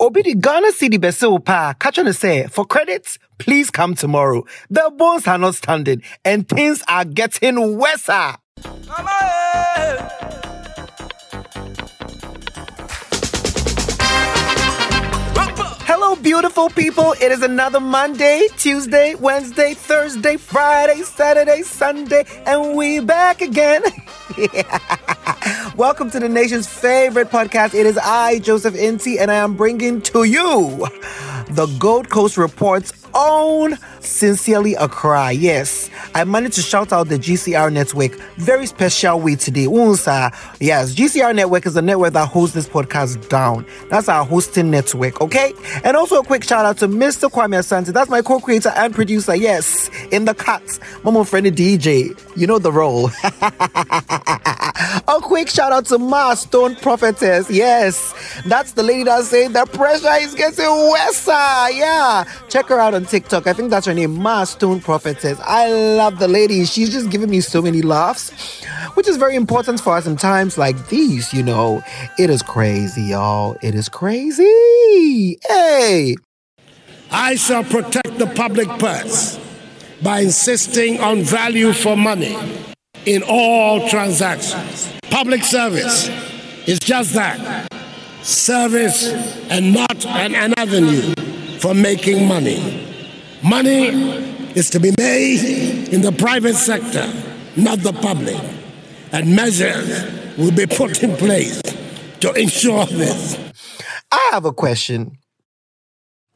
Obi the Ghana City Besil Pa, catch on say, for credits, please come tomorrow. The bones are not standing and things are getting worse. Hello, beautiful people. It is another Monday, Tuesday, Wednesday, Thursday, Friday, Saturday, Sunday, and we back again. Welcome to the nation's favorite podcast. It is I, Joseph Inti, and I am bringing to you the Gold Coast Report's own Sincerely Accra. Yes, I managed to shout out the GCR network. Very special way today. Unsa. Yes, GCR network is the network that hosts this podcast down. That's our hosting network, okay? And also a quick shout out to Mr. Kwame Asante. That's my co-creator and producer. Yes, in the cut. Momo friend DJ. You know the role. a quick shout out to Ma Stone Prophetess. Yes, that's the lady that's saying the pressure is getting worse. Yeah, check her out on TikTok. I think that's her name, Ma Stone Prophetess. I love the lady. She's just giving me so many laughs, which is very important for us in times like these. You know, it is crazy, y'all. It is crazy. Hey. I shall protect the public purse by insisting on value for money in all transactions. Public service is just that service and not an, an avenue for making money. Money is to be made in the private sector, not the public. And measures will be put in place to ensure this. I have a question.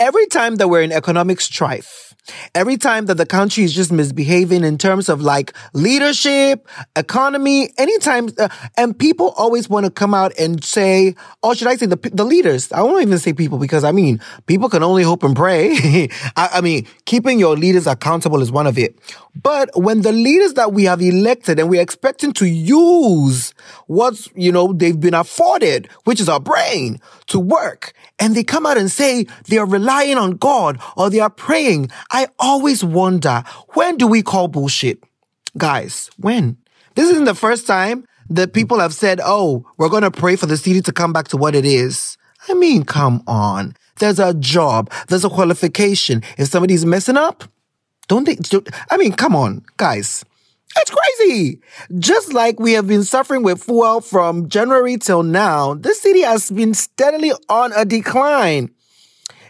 Every time that we're in economic strife, every time that the country is just misbehaving in terms of like leadership, economy, anytime, uh, and people always want to come out and say, or should I say the, the leaders? I won't even say people because I mean, people can only hope and pray. I, I mean, keeping your leaders accountable is one of it. But when the leaders that we have elected and we're expecting to use what, you know, they've been afforded, which is our brain to work, and they come out and say they are relying on God or they are praying, I always wonder, when do we call bullshit? Guys, when? This isn't the first time that people have said, oh, we're going to pray for the city to come back to what it is. I mean, come on. There's a job. There's a qualification. If somebody's messing up, don't they? I mean, come on, guys. It's crazy. Just like we have been suffering with fuel from January till now, this city has been steadily on a decline.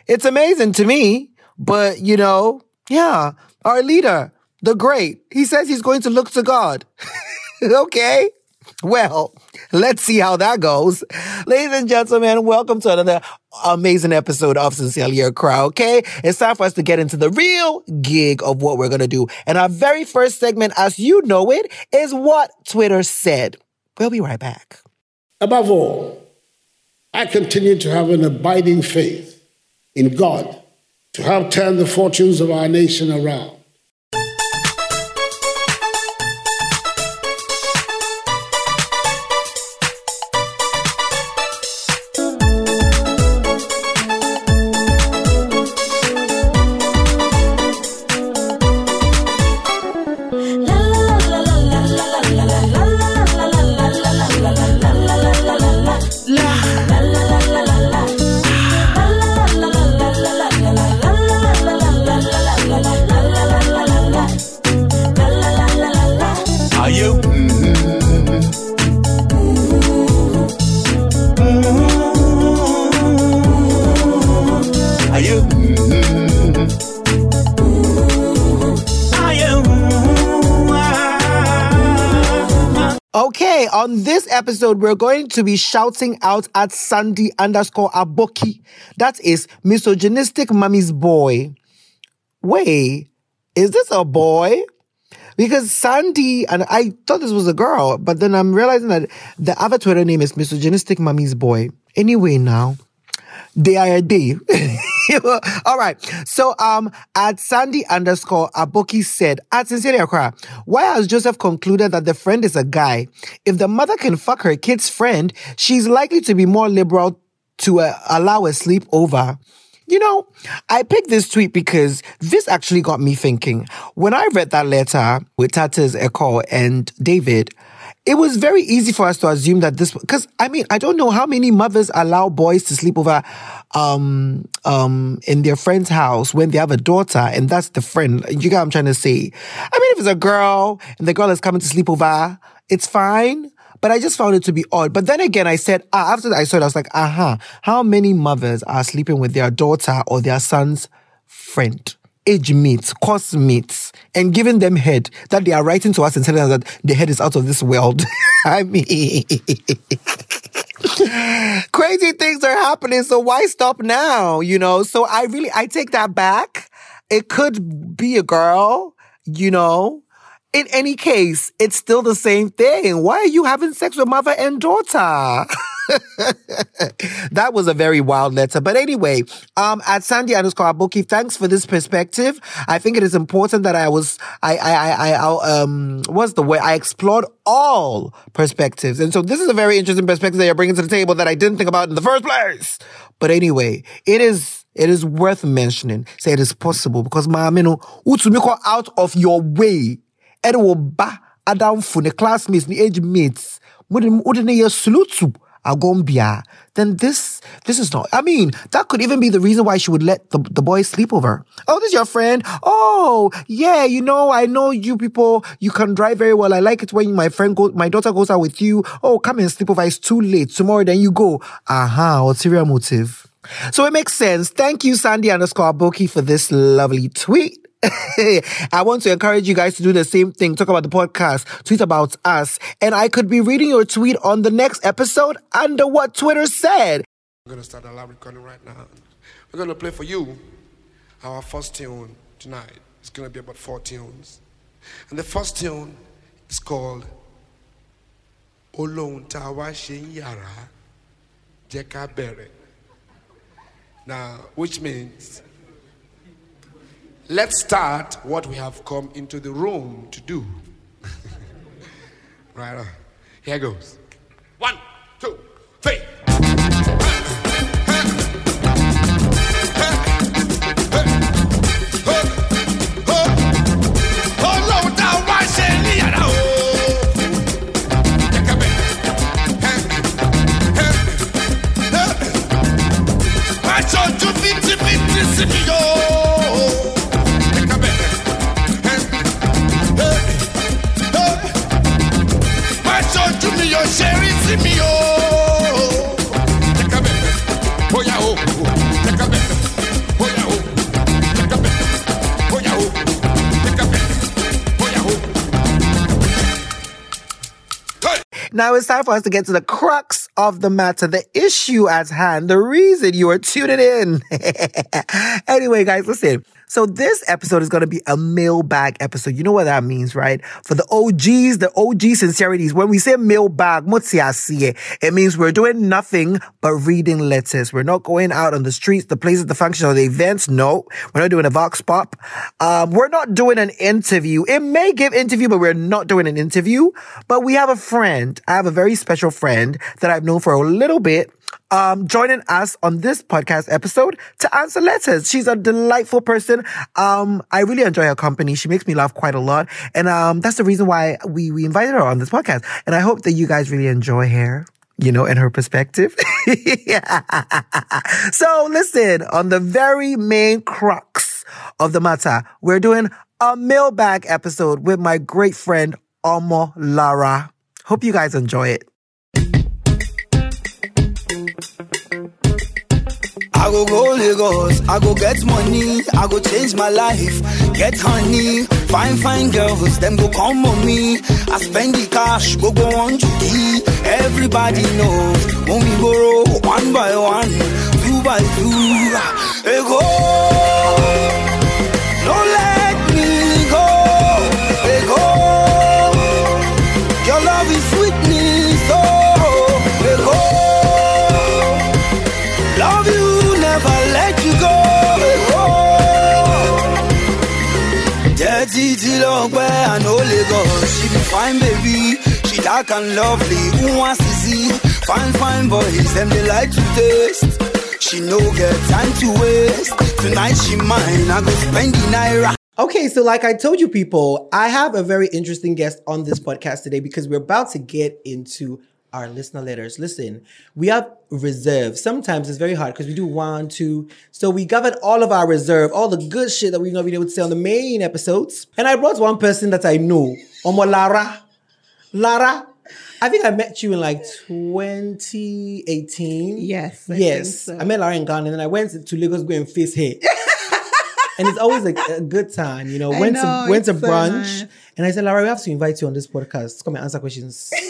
It's amazing to me, but you know, yeah, our leader, the great, he says he's going to look to God. okay. Well, let's see how that goes. Ladies and gentlemen, welcome to another amazing episode of Sincerely Accra, okay? It's time for us to get into the real gig of what we're to do. And our very first segment, as you know it, is what Twitter said. We'll be right back. Above all, I continue to have an abiding faith in God to help turn the fortunes of our nation around. Episode, we're going to be shouting out at Sandy underscore Aboki. That is misogynistic mummy's boy. Wait, is this a boy? Because Sandy, and I thought this was a girl, but then I'm realizing that the other Twitter name is misogynistic mummy's boy. Anyway, now, they day. All right. So, um, at Sandy underscore Aboki said, at Sincerely Accra, why has Joseph concluded that the friend is a guy? If the mother can fuck her kid's friend, she's likely to be more liberal to uh, allow a sleepover. You know, I picked this tweet because this actually got me thinking. When I read that letter with Tatas Echo and David, it was very easy for us to assume that this because I mean I don't know how many mothers allow boys to sleep over um um in their friend's house when they have a daughter and that's the friend you get what I'm trying to say I mean if it's a girl and the girl is coming to sleep over it's fine but I just found it to be odd. But then again, I said, ah, after I saw it, I was like, aha, how many mothers are sleeping with their daughter or their son's friend? Age mates, course mates, and giving them head that they are writing to us and telling us that the head is out of this world. I mean, crazy things are happening. So why stop now? You know, so I really, I take that back. It could be a girl, you know, in any case, it's still the same thing. Why are you having sex with mother and daughter? that was a very wild letter. But anyway, um, at Sandy underscore Aboki, thanks for this perspective. I think it is important that I was, I, I, I, I, um, what's the way? I explored all perspectives. And so this is a very interesting perspective that you're bringing to the table that I didn't think about in the first place. But anyway, it is, it is worth mentioning. Say it is possible because ma, you know, out of your way wo ba adamfo ne classmates ne age mates ne yɛ salute agombia then this this is not i mean that could even be the reason why she would let the, the boys sleep over oh this is your friend? Oh yeah you know i know you people you can drive very well. I like it when my friend goes my daughter goes out with you. Oh come and sleep over it's too late. Tomorrow then you go. Aha uh-huh, ulterior motive? So it makes sense. Thank you, Sandy underscore Boki, for this lovely tweet. I want to encourage you guys to do the same thing. Talk about the podcast, tweet about us, and I could be reading your tweet on the next episode under what Twitter said. We're going to start a live recording right now. We're going to play for you our first tune tonight. It's going to be about four tunes. And the first tune is called Olóhun Tawa Yara Jeka. Now, which means Let's start what we have come into the room to do. right on. Here goes. One, two, three. Now it's time for us to get to the crux of the matter, the issue at hand, the reason you are tuning in. anyway, guys, listen. So this episode is going to be a mailbag episode. You know what that means, right? For the OGs, the OG sincerities. When we say mailbag, it means we're doing nothing but reading letters. We're not going out on the streets, the places, the functions, or the events. No, we're not doing a vox pop. Um, we're not doing an interview. It may give interview, but we're not doing an interview. But we have a friend. I have a very special friend that I've known for a little bit um, joining us on this podcast episode to answer letters. She's a delightful person. Um, I really enjoy her company. She makes me laugh quite a lot. And, um, that's the reason why we, we invited her on this podcast. And I hope that you guys really enjoy her you know, and her perspective. so listen, on the very main crux of the matter, we're doing a mailbag episode with my great friend, Omo Lara. Hope you guys enjoy it. I go go Lagos, I go get money, I go change my life, get honey, fine fine girls, them go come on me. I spend the cash, go go on to. Everybody knows when we borrow one by one, two by two. Hey go. Dark and lovely. Who wants to see? Fine, fine boys, them they like to taste. she no get time to waste. Tonight she mine, I go spend the. Okay, so like I told you people, I have a very interesting guest on this podcast today because we're about to get into our listener letters. Listen, we have reserve. Sometimes it's very hard because we do one, two. So we gathered all of our reserve, all the good shit that we've not been able to say on the main episodes. And I brought one person that I know, Omo Lara. Lara, I think I met you in like 2018. Yes, I yes. so. I met Lauren in Ghana and then I went to Lagos go and face her. and it's always a, a good time, you know. Went know, to went to so brunch, nice. and I said, Lara, we have to invite you on this podcast. Come and answer questions.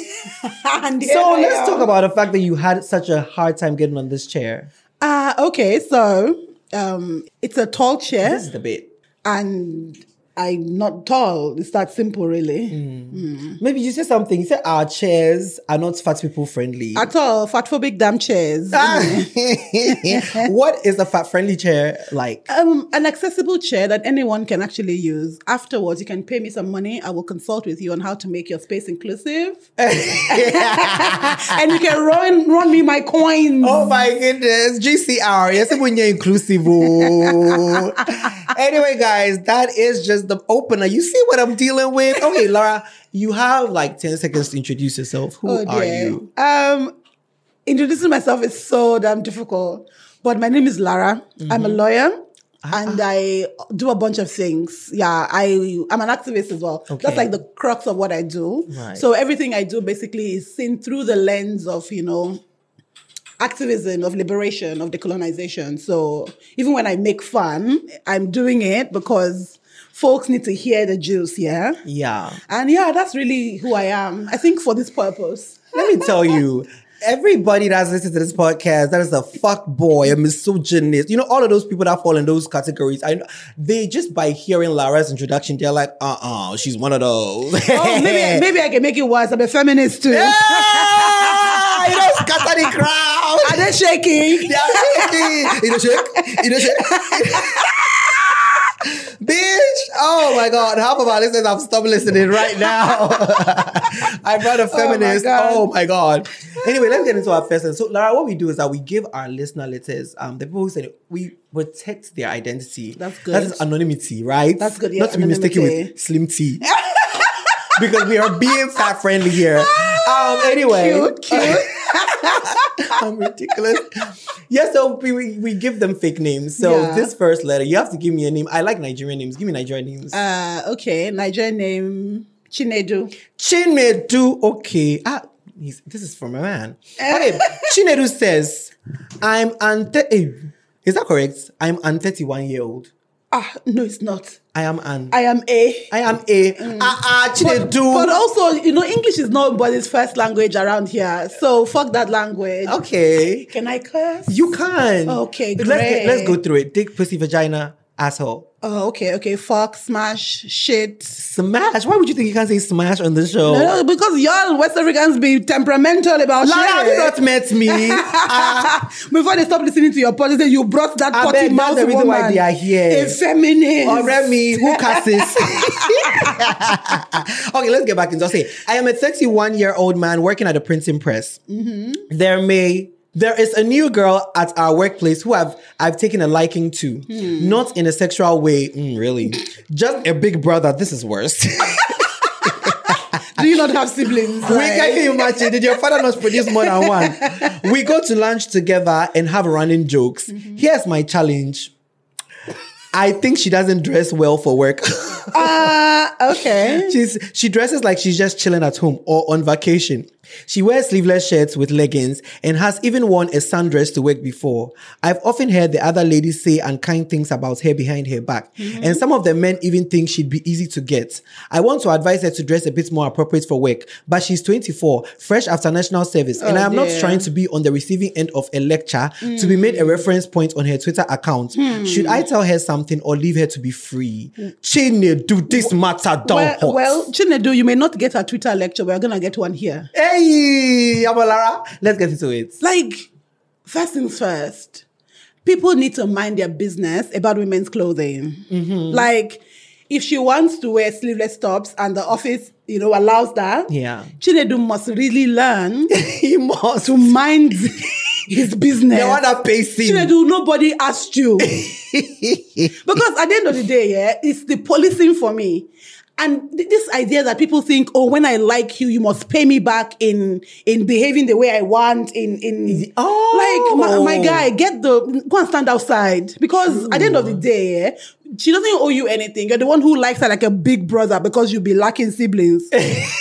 And so let's talk about the fact that you had such a hard time getting on this chair. Uh, okay, so um, it's a tall chair, This is the bit. and I'm not tall. It's that simple, really. Mm. Maybe you say something. You said our chairs are not fat people friendly. At all, fatphobic damn chairs. What is a fat friendly chair like? Um, an accessible chair that anyone can actually use. Afterwards, you can pay me some money. I will consult with you on how to make your space inclusive, and you can run run me my coins. Oh my goodness, GCR. Yes, when you're inclusive. anyway, guys, that is just the opener. You see what I'm dealing with? Okay, Laura, you have like 10 seconds to introduce yourself. Who Oh, are you? Um, introducing myself is so damn difficult. But my name is Lara. I'm a Mm-hmm. lawyer. Ah. And I do a bunch of things. Yeah, I I'm an activist as well. Okay. That's like the crux of what I do. Right. So everything I do basically is seen through the lens of you know activism, of liberation, of decolonization. So even when I make fun, I'm doing it because folks need to hear the juice. Yeah. Yeah. And yeah, that's really who I am. I think for this purpose. Let me tell you, everybody that's listening to this podcast, that is a fuck boy, a misogynist. You know, all of those people that fall in those categories. I know they just by hearing Lara's introduction, they're like, uh-uh, she's one of those. Oh, maybe maybe I can make it worse. I'm a feminist too. Ah, you know, scatter the crowd. Are they shaking? Yeah, shaking. You know, shake. You know, shake. Bitch! Oh my god! Half of our listeners I've stopped listening right now. I brought a feminist. God. Oh my god! Anyway, let's get into our first. one. So, Lara, what we do is that we give our listener letters. Um, the people who send it, we protect their identity. That's good. That is anonymity, right? That's good, yeah, Not to be mistaken with slim tea. because we are being fat friendly here. Um. Anyway, Cute, cute. I'm ridiculous. Yeah, so we, we, we give them fake names. So Yeah. this first letter, you have to give me a name. I like Nigerian names. Give me Nigerian names. Uh, okay, Nigerian name Chinedu. Chinedu. Okay. Ah, he's, this is from a man. Okay. Chinedu says, I'm an. eh, Is that correct? I'm an 31 year old. Ah, no, it's not. I am an. I am a. I am a. Ah, ah, Chinedu. But also, you know, English is not nobody's first language around here. So fuck that language. okay. Can I curse? You can. Okay, let's, let's go through it. Dick, pussy, vagina, asshole. Oh, okay, okay. Fuck, smash, shit. Smash. Why would you think you can't say smash on the show? No, no, because y'all West Africans be temperamental about Lara, have you shit. not met me? Ah, Before they stop listening to your policy, you brought that I potty mouth the reason woman. why they are here. A feminist. Alright, me, who casses? okay, let's get back into it. Say, I am a 31 year old man working at a printing press. Mm-hmm. There may there is a new girl at our workplace who I've I've taken a liking to, Hmm. not in a sexual way, mm, really. Just a big brother. This is worse. Do you not have siblings? We Like- can you imagine? Did your father not produce more than one? We go to lunch together and have running jokes. Here's my challenge. I think she doesn't dress well for work. Ah, okay. she's she dresses like she's just chilling at home or on vacation. She wears sleeveless shirts with leggings and has even worn a sundress to work before. I've often heard the other ladies say unkind things about her behind her back. Mm-hmm. And some of the men even think she'd be easy to get. I want to advise her to dress a bit more appropriate for work, but she's 24, fresh after national service, and Oh, I am not trying to be on the receiving end of a lecture to be made a mm. reference point on her Twitter account. Hmm. Should I tell her something or leave her to be free? Chine, do this matter down Well, hot. well, Chinedu, you may not get a Twitter lecture. but We're gonna get one here. Hey, Abalara, let's get into it. Like, first things first, people need to mind their business about women's clothing. Mm-hmm. Like, if she wants to wear sleeveless tops and the office, you know, allows that, Yeah. Chinedu must really learn he must. to mind his business. The one that pays him. Chinedu, nobody asked you. because at the end of the day, yeah, it's the policing for me. And th- this idea that people think, oh, when I like you, you must pay me back in in behaving the way I want. In in Oh. like my, my oh. guy, get the go and stand outside because at the end of the day, yeah, she doesn't owe you anything. You're the one who likes her like a big brother because you'll be lacking siblings.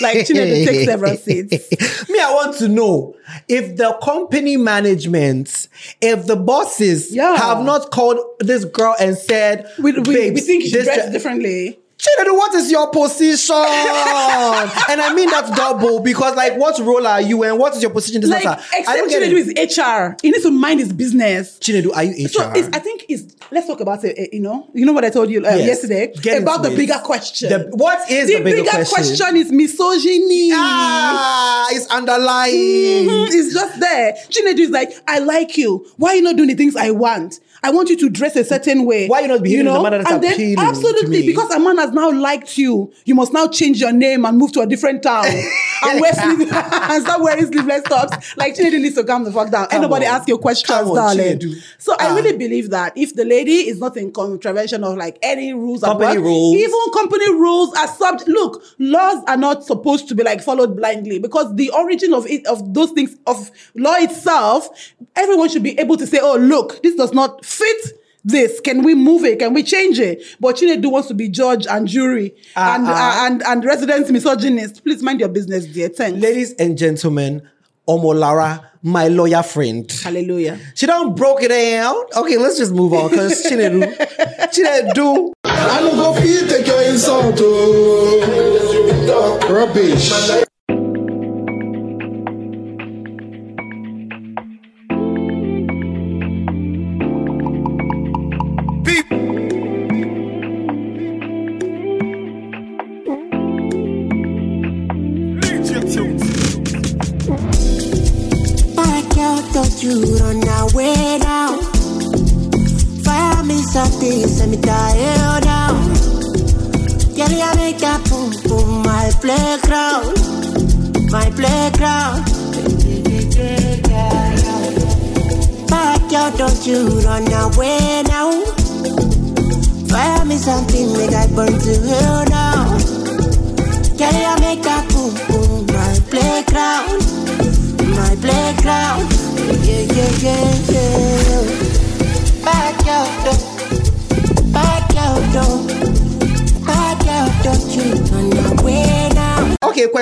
like she Chinedu takes several seats. Me, I want to know if the company management, if the bosses Yeah. have not called this girl and said, We, we, we think should this differently. Chinedu, what is your position? and I mean that double because, like, what role are you and what is your position? This Like, matter? I except don't get Chinedu is HR. He needs to mind his business. Chinedu, are you HR? So it's, I think it's let's talk about it. eh, You know, you know what I told you uh, Yes. yesterday Get about the bigger question. The- what is the, the bigger question? question? Is misogyny. ah, it's underlying. Mhm, It's just there. Chinedu is like, I like you. Why are you not doing the things I want? I want you to dress a certain way. Why are you not behaving in a manner that's and then, appealing to Absolutely, because a man has now liked you. You must now change your name and move to a different town and wear sleeve- and start wearing sleeveless tops. Like Chinedu needs to calm the fuck down. Come nobody on. ask your questions, on, darling. Chinedu. So I Ah. really believe that if the lady is not in contravention of like any rules, Company work, rules. even company rules are sub. Look, laws are not supposed to be like followed blindly because the origin of it of those things of law itself, everyone should be able to say, "Oh, look, this does not fit." This can we move it? Can we change it? But Chinedu wants to be judge and jury Ah, and, ah. uh, and and resident misogynist. Please mind your business, dear. Thanks. Ladies and gentlemen, Omolara, my lawyer friend. Hallelujah. She don't broke it down. Okay, let's just move on because Chinedu, Chinedu, I don't go for take your insult, oh. Rubbish.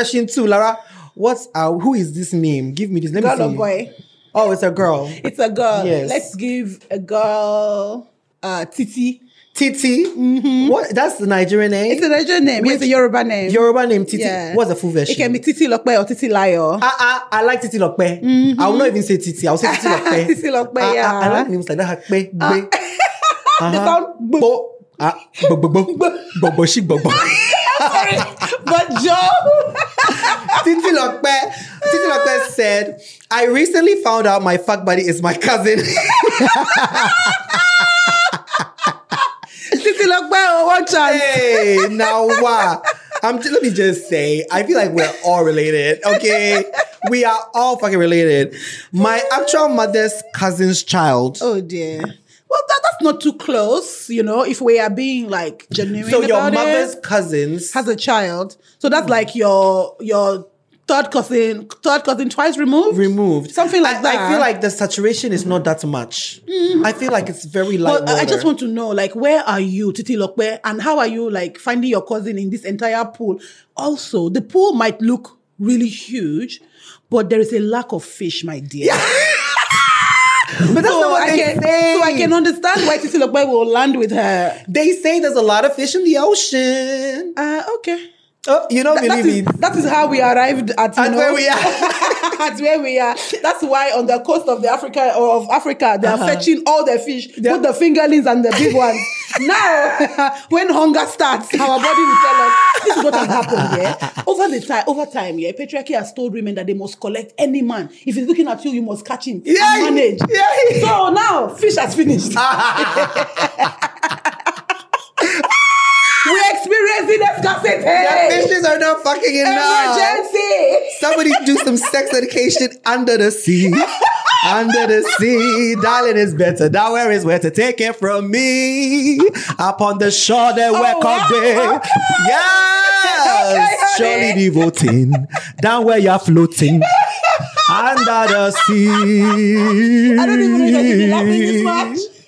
Question two, Lara. What's uh who is this name? Give me this. Let me Girl or see. boy? Oh, it's a girl. It's a girl. Yes. Let's give a girl uh Titi. Titi. What? That's the Nigerian name. Mm-hmm. It's a Nigerian name. It's a Yoruba name. Yoruba name Titi. Yeah. What's the full version? It can be Titi Lokpe or Titi Layo. Ah, ah, I like Titi Lokpe. I will not even say Titi. I'll say Titi Lokpe. Mm-hmm. Titi Lokpe, Ah, ah, yeah. I like names like that. Kpe, Gbe. They sound bo- Bo. Ah, bo, bo, bo. Bo, bo, shi, bo, bo. Sorry, but Joe. Titi Lokpe. Titi Lokpe said, I recently found out my fuck buddy is my cousin. Titi Lokpe, oh, one chance. hey, now what? I'm just, let me just say, I feel like we're all related, okay? We are all fucking related. My actual mother's cousin's child. Oh dear. Well, that, that's not too close, you know. If we are being like genuine so your mother's it, cousins. has a child, so that's like your your third cousin, third cousin twice removed, removed. something like I, that. I feel like the saturation is not that much. I feel like it's very light. But I- just want to know, like, where are you, Titi Lokpe, and how are you, like, finding your cousin in this entire pool? Also, the pool might look really huge, but there is a lack of fish, my dear. But that's so, not what I they can, say. so I can understand why Titi Lokpe will land with her. They say there's a lot of fish in the ocean. Uh, okay. Oh, you don't That- that, believe is, it. that is how we arrived at, you At know, where we are. at where we are. That's why on the coast of the Africa or of Africa, they are uh-huh. fetching all the fish, Yeah. put the fingerlings and the big ones. now, when hunger starts, our body will tell us this is what has happened. Yeah, over the time, over time, yeah, patriarchy has told women that they must collect any man. If he's looking at you, you must catch him Yeah. and manage. Yeah. So now, fish has finished. We're scarcity. The fishes are not fucking enough. Emergency. Somebody do some sex education under the sea. Under the sea, darling is better. Down where is where to take it from me. Upon the shore, there Oh, welcome wow. day. Yes, Okay, surely devoting. Down where you're floating. Under the sea. I don't even know if I should be laughing this much.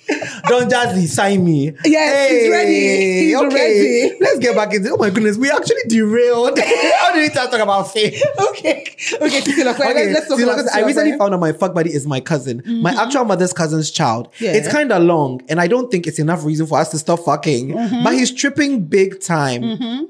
Don't just sign me. Yes, he's ready. He's okay. ready. Let's get back into. Oh my goodness, we actually derailed. How did we start talking about faith? Okay. Okay, Okay, let's talk about look, I recently found out my fuck buddy is my cousin, my mm-hmm. actual mother's cousin's child. Yeah. It's kind of long, and I don't think it's enough reason for us to stop fucking. Mm-hmm. But he's tripping big time. Mm-hmm.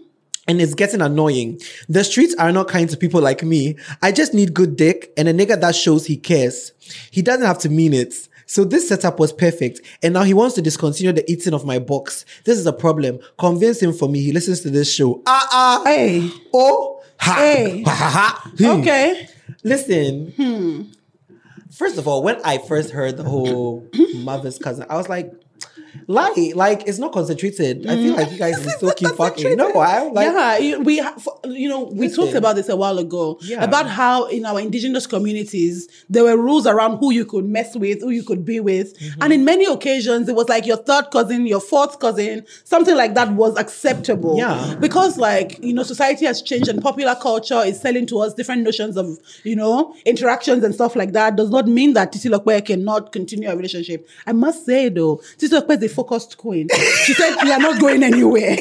And it's getting annoying. The streets are not kind to people like me. I just need good dick and a nigga that shows he cares. He doesn't have to mean it. So this setup was perfect. And now he wants to discontinue the eating of my box. This is a problem. Convince him for me. He listens to this show. Ah, ah. Hey. Oh. Ha. Hey. Ha, ha, ha. Hmm. Okay. Listen. First of all, when I first heard the whole mother's cousin, I was like, lie, like it's not concentrated. I feel like you guys will still keep fucking. No, I like yeah, we you know we Listen. talked about this a while ago Yeah. about how in our indigenous communities there were rules around who you could mess with, who you could be with, Mm-hmm. and in many occasions it was like your third cousin, your fourth cousin, something like that was acceptable. Yeah. because like you know society has changed and popular culture is selling to us different notions of you know interactions and stuff like that. Does not mean that Titi Lokwe cannot continue a relationship. I must say though, Titi Lokwe a focused queen. She said we are not going anywhere.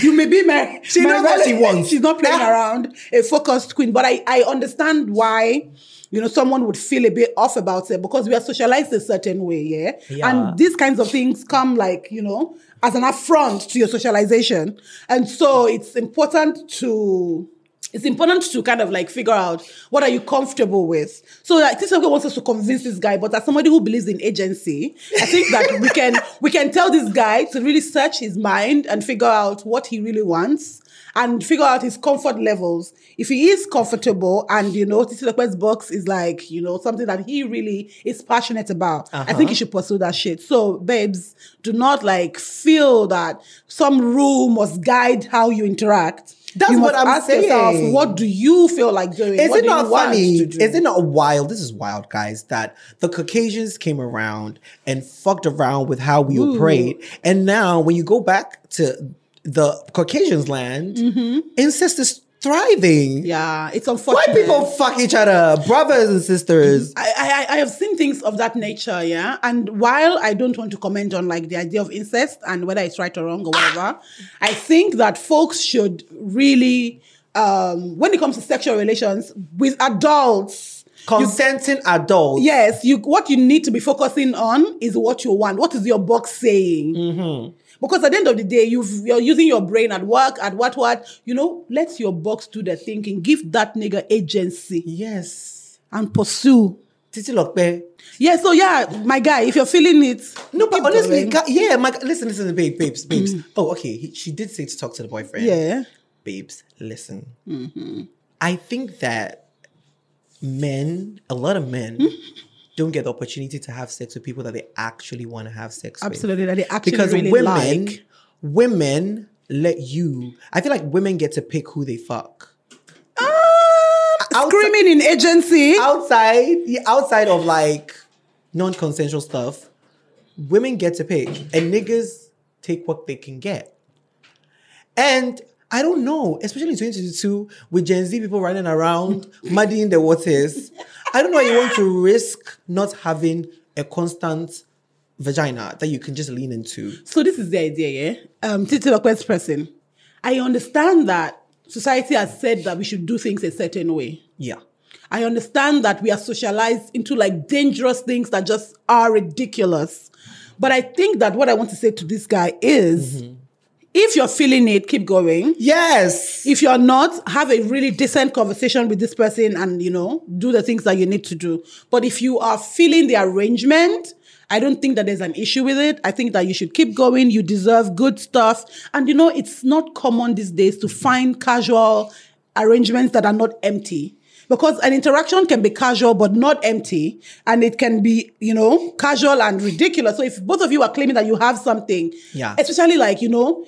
you may be my She my knows what she wants. She's not playing ah. around. A focused queen, but I I understand why. You know, someone would feel a bit off about it because we are socialized a certain way, yeah? Yeah. And these kinds of things come like, you know, as an affront to your socialization. And so it's important to it's important to kind of like figure out what are you comfortable with. So like this wants us to convince this guy, but as somebody who believes in agency, I think that we can we can tell this guy to really search his mind and figure out what he really wants and figure out his comfort levels. If he is comfortable and you know Titi Lokwe's box is like, you know, something that he really is passionate about, I think he uh-huh. should pursue that shit. So babes, do not like feel that some rule must guide how you interact. That's you what must I'm ask yourself, saying. what do you feel like doing? Is what it do not funny? Is it not wild? This is wild, guys. That the Caucasians came around and fucked around with how we operate, and now when you go back to the Caucasians' land, mm-hmm. incest is thriving. Yeah, it's White Why people fuck each other, brothers and sisters. I, I, I have seen things of that nature, yeah. And while I don't want to comment on like the idea of incest and whether it's right or wrong or whatever, I think that folks should really, um, when it comes to sexual relations with adults, Consenting adults. yes, you what you need to be focusing on is what you want. What is your box saying? Mm-hmm. Because at the end of the day, you've, you're using your brain at work, at what, what, you know, let your box do the thinking. Give that nigga agency Yes. and pursue. Titi Lokpe. Yeah, so yeah, my guy, if you're feeling it, No, but honestly, going. yeah, my, listen, listen, babe, babes, babes. Mm-hmm. Oh, okay. He, she did say to talk to the boyfriend. yeah, babes, listen. Mm-hmm. I think that men, a lot of men, don't get the opportunity to have sex with people that they actually want to have sex with absolutely, that they actually Because really women, like. women let you. I feel like women get to pick who they fuck. Um, outside- Screaming in agency. outside, outside of like non-consensual stuff, women get to pick, and niggas take what they can get. And I don't know, especially in 2022 with Gen Z people running around muddying the waters. I don't know. Why You want to risk not having a constant vagina that you can just lean into. So this is the idea, yeah. Um, Titi Lokwe's person. I understand that society has said that we should do things a certain way. Yeah. I understand that we are socialized into like dangerous things that just are ridiculous. But I think that what I want to say to this guy is if you're feeling it, keep going. Yes. If you're not, have a really decent conversation with this person and, you know, do the things that you need to do. But if you are feeling the arrangement, I don't think that there's an issue with it. I think that you should keep going. You deserve good stuff. And, you know, it's not common these days to find casual arrangements that are not empty. Because an interaction can be casual but not empty, and it can be, you know, casual and ridiculous. So if both of you are claiming that you have something, Yeah. especially like, you know,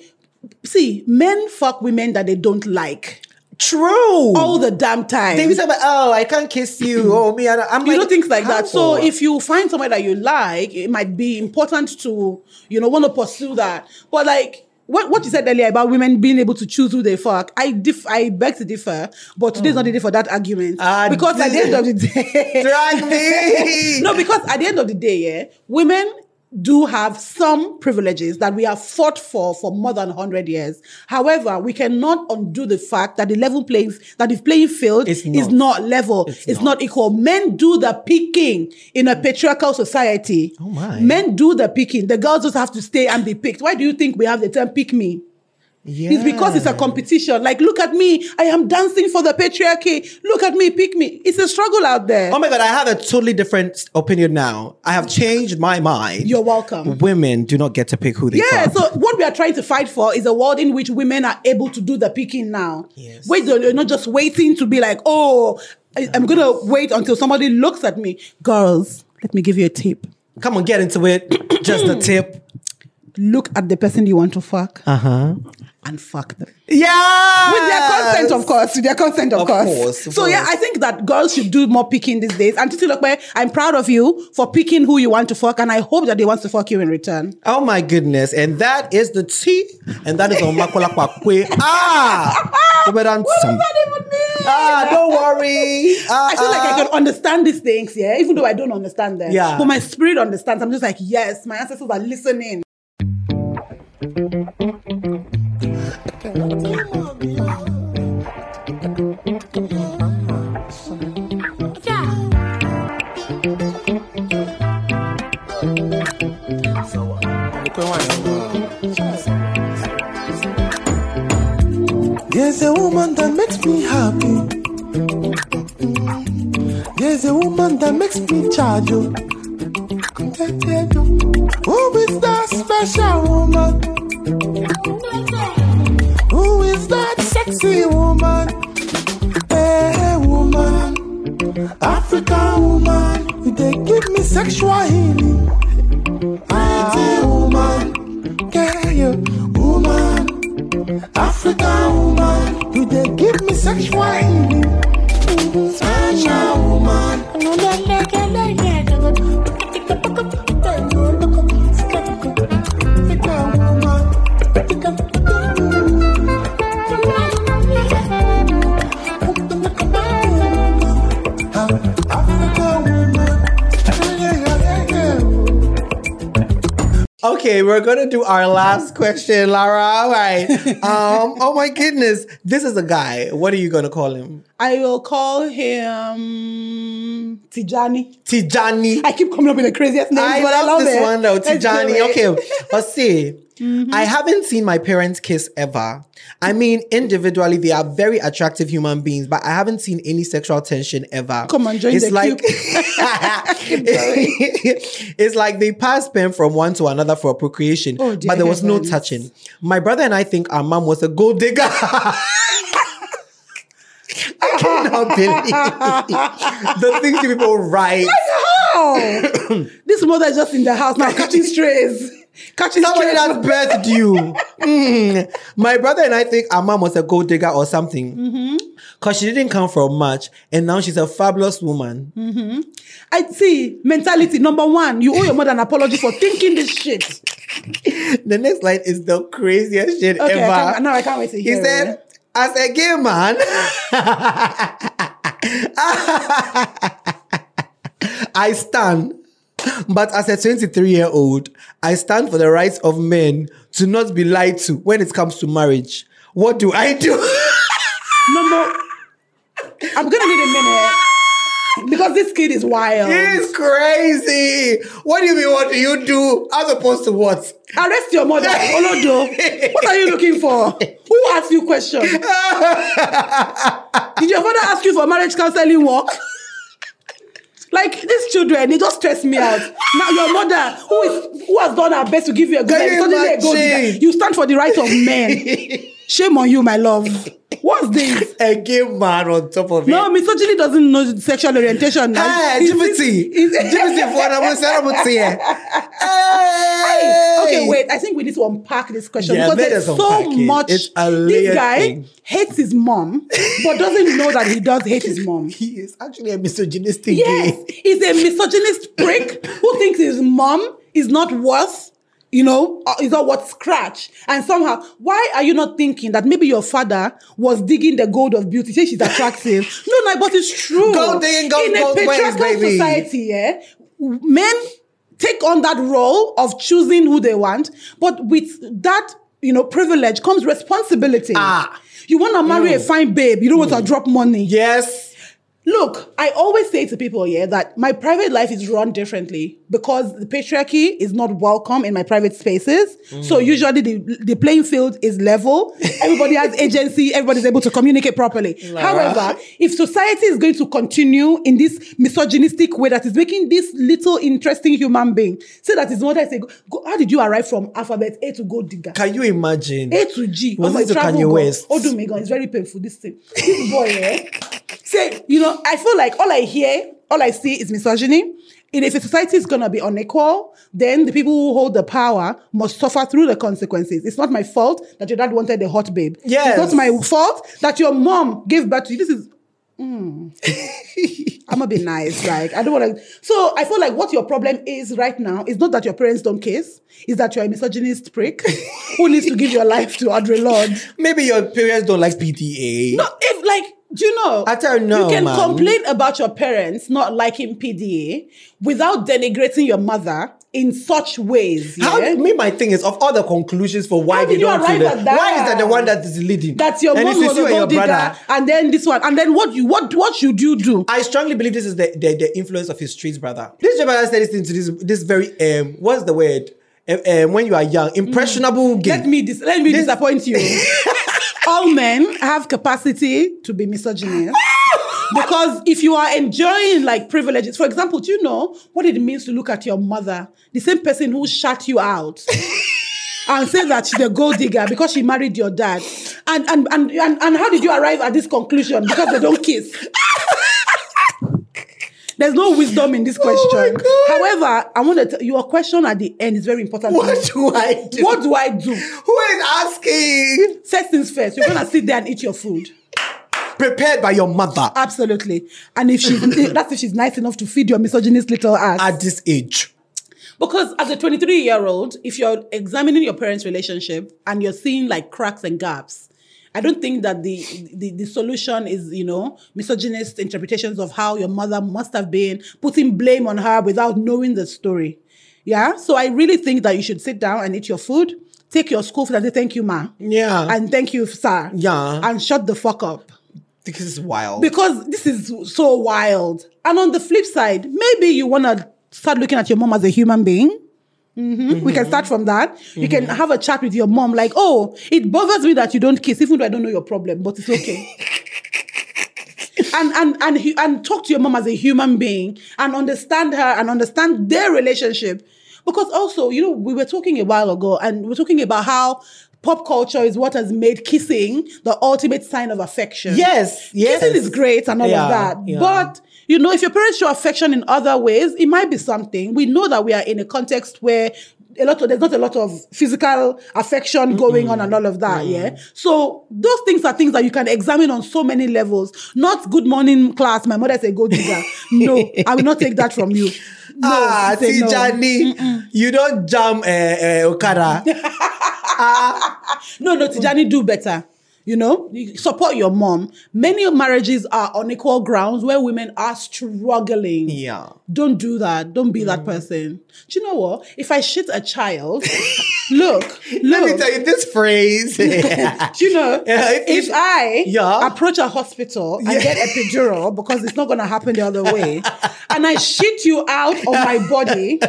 see, men fuck women that they don't like. True. all the damn time. They be saying, oh, I can't kiss you. Mm-hmm. Oh, me. I don't, I'm you like, know things like that. So if you find somebody that you like, it might be important to you know want to pursue that. But like what, what you said earlier about women being able to choose who they fuck, I diff, I beg to differ. But today's not the day for that argument Ah, because at the end of the day, Drag me. no, because at the end of the day, yeah, women do have some privileges that we have fought for for more than 100 years. However, we cannot undo the fact that the level playing that the playing field It's is not. not level. It's, not. equal. Men do the picking in a patriarchal society. Oh my. Men do the picking. The girls just have to stay and be picked. Why do you think we have the term pick me? It's because it's a competition. Like, look at me. I am dancing for the patriarchy. Look at me, pick me. It's a struggle out there. Oh my god, I have a totally different opinion now. I have changed my mind. You're welcome. Women do not get to pick who they Yeah, fuck. so what we are trying to fight for is a world in which women are able to do the picking now. Yes. Wait, you're not just waiting to be like, oh, I- I'm gonna wait until somebody looks at me. Girls, let me give you a tip. Come on, get into it. Just a tip. Look at the person you want to fuck Uh huh. And fuck them. Yeah. With their consent, of course. With their consent, of, Of course. course, of So yeah. I think that girls should do more picking these days. And Titi I'm proud of you for picking who you want to fuck, and I hope that they want to fuck you in return. Oh my goodness. And that is the tea. And that is on Makola Kwakwe. Ah! What does that even mean? Ah, don't worry. Ah, I feel like I ah. can understand these things, yeah, even though I don't understand them. Yeah. But my spirit understands. I'm just like, yes, my ancestors are listening. There's a woman that makes me happy. There's a woman that makes me charge you. Who is that special woman? Sexy woman? Hey, woman, African woman, you they give me sexual healing. Pretty woman, yeah, you woman. African woman, you they give me sexual healing. Okay, we're gonna do our last question, Lara. All right. Um, oh my goodness. This is a guy. What are you gonna call him? I will call him Tijani. Tijani. I keep coming up with the craziest names, I but I love love this it. one though, Tijani. Okay, let's see. I haven't seen my parents kiss ever. I mean, individually, they are very attractive human beings, but I haven't seen any sexual tension ever. Come on, join it's the like queue. it's like they pass pen from one to another for procreation, Oh, but there was no touching. My brother and I think our mom was a gold digger. I cannot believe the things you people write. Oh, this mother is just in the house now catching strays. Catching Somebody that birthed you. Mm. My brother and I think our mom was a gold digger or something. Mm-hmm. Because she didn't come from much. And now she's a fabulous woman. I see mentality. Number one, you owe your mother an apology for thinking this shit. The next line is the craziest shit Okay, ever. can't, now I can't wait to hear he said, it. as a gay man, I stand. But as a 23 year old, I stand for the rights of men to not be lied to when it comes to marriage. What do I do? Number, I'm gonna need a minute because this kid is wild. He's crazy. What do you mean? What do you do? As opposed to what? Arrest your mother, Olodo. What are you looking for? Who asked you questions? Did your father ask you for marriage counseling work? Like these children, they just stress me out. Now your mother, who is who has done her best to give you a good life, suddenly you stand for the right of men. Shame on you, my love. What What's this? A gay man on top of it. No, misogyny doesn't know sexual orientation. Hey, Jimothy. Jimothy, for what I'm saying, here. Hey. Okay, wait. I think we need to unpack this question Yeah, because there's so it. much. It's a this guy thing. hates his mom, but doesn't know that he does hate his mom. He is actually a misogynistic Yes, gay. he's a misogynist prick who thinks his mom is not worth, you know, uh, is not worth scratch. And somehow, why are you not thinking that maybe your father was digging the gold of beauty? Say she's attractive. no, no, but it's true. Gold digging gold In a both ways, patriarchal baby. society, yeah, men take on that role of choosing who they want, but with that, you know, privilege comes responsibility. Ah. You want to marry a fine babe, you don't want to drop money. Yes. Look, I always say to people yeah, that my private life is run differently because the patriarchy is not welcome in my private spaces. So Mm. usually the, the playing field is level. Everybody has agency. Everybody's able to communicate properly. However, if society is going to continue in this misogynistic way that is making this little interesting human being say that his mother is a, go, how did you arrive from alphabet A to gold digger? Can you imagine? A to G. Was oh it to Kanye. West? Oh, do me God, it's very painful. This thing. This boy, eh? Say, you know, I feel like all I hear, all I see is misogyny. If a society is gonna be unequal, then the people who hold the power must suffer through the consequences. It's not my fault that your dad wanted a hot babe. Yes. It's not my fault that your mom gave birth to you. This is I'm gonna be nice. Like, I don't wanna. So, I feel like what your problem is right now is not that your parents don't kiss, is that you're a misogynist prick who needs to give your life to Audre Lorde. Maybe your parents don't like PTA. No, if like, do you know? I don't know, You can man. complain about your parents not liking PDA without denigrating your mother in such ways. How yeah? me my thing is of all the conclusions for why they you don't at that, why is that the one that is leading? that your And mom was you a and your and then this one, and then what you what what should you do? I strongly believe this is the, the, the influence of his street brother. This brother said this thing to this this very um what's the word? Um, um, when you are young, impressionable gay. Let me dis- let me This- disappoint you. All men have capacity to be misogynist. Because if you are enjoying like privileges, for example, do you know what it means to look at your mother, the same person who shut you out, and say that she's a gold digger because she married your dad? And and and and, and how did you arrive at this conclusion? Because they don't kiss. There's no wisdom in this oh question. God. However, I want to tell your question at the end is very important. What do I do? What do I do? Who is asking? First things first, you're gonna sit there and eat your food. Prepared by your mother Absolutely. And if she's that's if she's nice enough to feed your misogynist little ass. at this age. Because as a 23 year old, if you're examining your parents' relationship and you're seeing like cracks and gaps, I don't think that the, the the solution is, you know, misogynist interpretations of how your mother must have been, putting blame on her without knowing the story. Yeah. So I really think that you should sit down and eat your food, take your school food and say thank you, ma. Yeah. And thank you, sir. Yeah. And shut the fuck up. This is wild. because this is so wild. And on the flip side, maybe you want to start looking at your mom as a human being. Mhm. We can start from that. You can have a chat with your mom, like, oh, it bothers me that you don't kiss, even though I don't know your problem, but it's okay. and and and and talk to your mom as a human being and understand her and understand their relationship. Because also, you know, we were talking a while ago, and we're talking about how pop culture is what has made kissing the ultimate sign of affection. Yes, yes. Kissing is great and all Yeah, of that. yeah. But you know, if your parents show affection in other ways, it might be something. We know that we are in a context where a lot of there's not a lot of physical affection going on and all of that. Yeah. So those things are things that you can examine on so many levels. Not good morning class. My mother said go digger. no, I will not take that from you. No, ah, say no. Tijani, you don't jam uh, uh, Okada. No, no, Tijani, do better. You know, You support your mom. Many marriages are on equal grounds where women are struggling. Yeah. Don't do that. Don't be that mm. person. Do you know what? If I shit a child, look, look. Let me tell you this phrase. Do you know, Yeah, if, if- I Yeah. approach a hospital and get epidural because it's not going to happen the other way, and I shit you out of my body,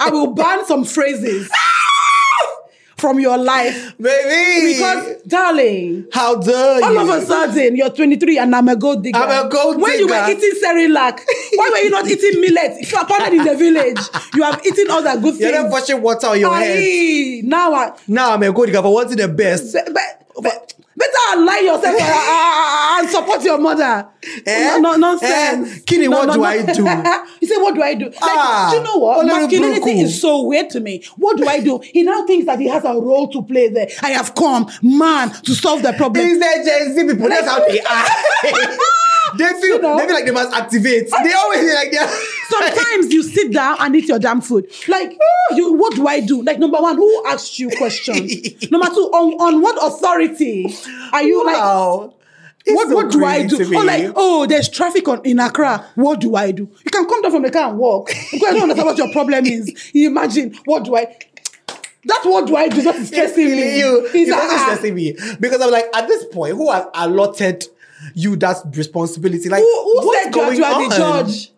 I will ban some phrases from your life Baby. because, darling, how dare all you? of a sudden you're 23 and I'm a gold digger. I'm a gold When you were digger. eating Cerelac, why were you not eating millet? If you are planted in the village, you have eaten all the good things. You're not washing water on your head. Now I, Now I'm a good guy for wanting the best. but, but, Better lie yourself uh, uh, and support your mother. Eh? No, no, nonsense. Eh? Kini, what do I do? you say, what do I do? Like, Ah, do you know what? Masculinity Buruku. is so weird to me. What do I do? He now thinks that he has a role to play there. I have come, man, to solve the problem. Is there Gen Z people? That's how they are. they feel You know? they feel like they must activate. They always feel like they're Sometimes you sit down and eat your damn food. Like, you, what do I do? Like, number one, who asked you questions? number two, on, on what authority are you like? wow. It's What, so what do I do? Or like, oh, there's traffic on, in Accra. What do I do? You can come down from the car and walk. Because I don't understand what your problem is. You imagine, what do I? That's what do I do? That is stressing me. you. It's It's like, ah, stressing me because I'm like, at this point, who has allotted you that responsibility? Like, who, who said you are, are the on? judge?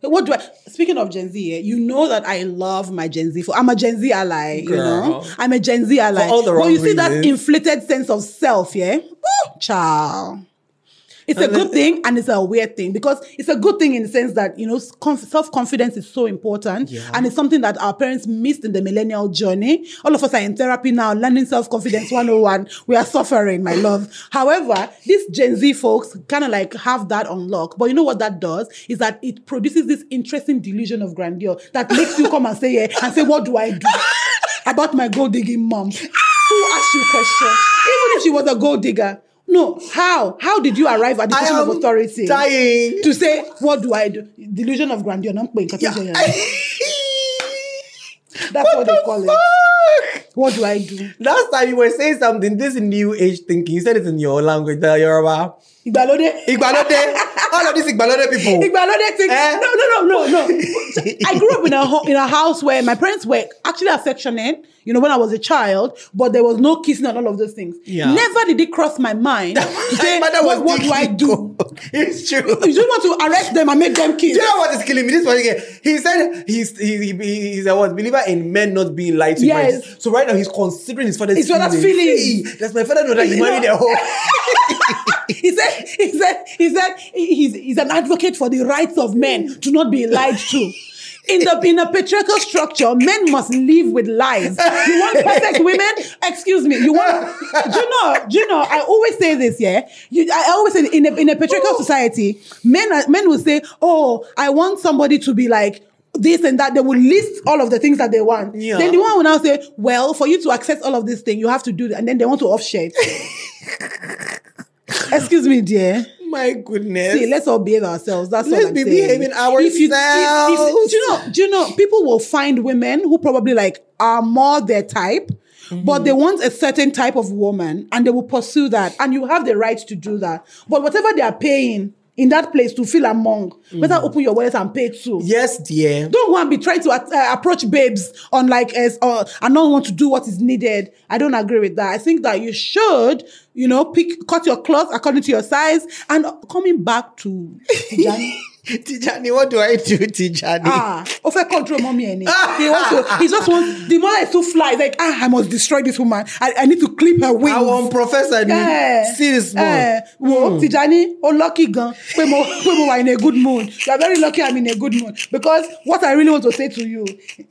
What do I? Speaking of Gen Z, eh, you know that I love my Gen Z. For I'm a Gen Z ally. You know, I'm a Gen Z ally. all the wrong but you see that inflated sense of self, yeah. Ooh, child. It's a good thing and it's a weird thing because it's a good thing in the sense that you know self confidence is so important and it's something that our parents missed in the millennial journey. All of us are in therapy now, learning self confidence 101. We are suffering, my love. However, these Gen Z folks kind of like have that unlock. But you know what that does is that it produces this interesting delusion of grandeur that makes you come and say, yeah, and say, what do I do about my gold digging mom? Who asked you question? Even if she was a gold digger. No, how? How did you arrive at the position of authority? dying. To say, what do I do? Delusion of grandeur. no? Yeah. That's what, they the call it. fuck? What do I do? Last time you were saying something, this new age thinking, you said it in your language, the Yoruba. Igbalode. Igbalode. All of these Igbalode people. Igbalode thing. Eh? No, no, no, no, no. I grew up in a ho- in a house where my parents were actually affectionate. You know, when I was a child, but there was no kissing and all of those things. Yeah. Never did it cross my mind to say, My mother what, was what do I do? It's true. You just want to arrest them and make them kiss. Do you know what is killing me? This one again. He said he's he, he, he's a what believer in men not being lied to. Yes. So right now he's considering his father's His feelings. Hey, does my father know that he married a whole? he said, he said, he said, he's, he's an advocate for the rights of men to not be lied to. In the in a patriarchal structure, men must live with lies. You want perfect women? Excuse me. You want? Do you know? Do you know? I always say this. Yeah. You, I always say in a, in a patriarchal society, men are- men will say, "Oh, I want somebody to be like." This and that, they will list all of the things that they want. Yeah. Then the one will now say, Well, for you to access all of this thing, you have to do that. And then they want to offshare it. Excuse me, dear. my goodness. See, let's all behave ourselves. That's Let's all I'm be saying. behaving If you- if- if- ourselves. do you know? Do you know? People will find women who probably like are more their type, but they want a certain type of woman, and they will pursue that. And you have the right to do that. But whatever they are paying in that place to feel among, better open your wallet and pay too. yes, dear. Don't want to be trying to uh, approach babes on like as uh, don't want to do what is needed. I don't agree with that. I think that you should, you know, pick cut your cloth according to your size. And coming back to Tijani, what do I do, Tijani? ah, offer control mommy. He wants to. He just wants the mother is too fly. Like ah, I must destroy this woman. I, I need to clip her wings. I want Professor ni. See this eh, wo Tijani, oh lucky gan, pé mo wà in a good mood. You are very lucky I'm in a good mood because what I really want to say to you,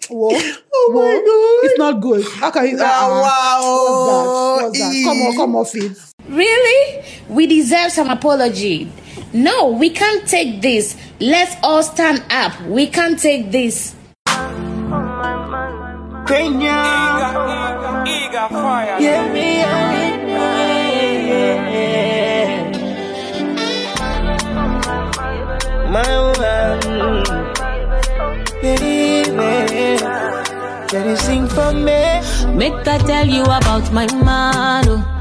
wo, Oh wo, my God. it's not good. How can you? Ah, uh-uh. wow. What's that? What's that? Come on, come off it. Really? We deserve some apology. No, we can't take this. Let's all stand up. We can't take this. Yeah, me, My woman, baby, can you sing for me? Make I tell you about my man. Oh.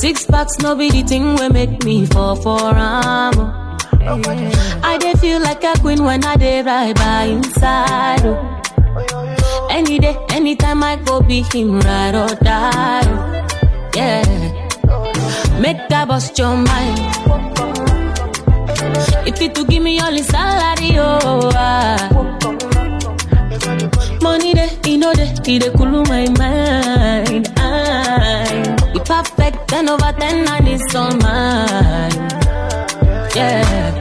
Six packs, no be the thing we make me fall for am. oh. I dey feel like a queen when I dey right by inside. Oh. Any day, anytime I go be him ride or die. oh. Yeah, make that bust your mind. If you to give me all the salary, oh. ah. Money there, you know it dey cool my mind. Perfect, ten over ten. Yeah.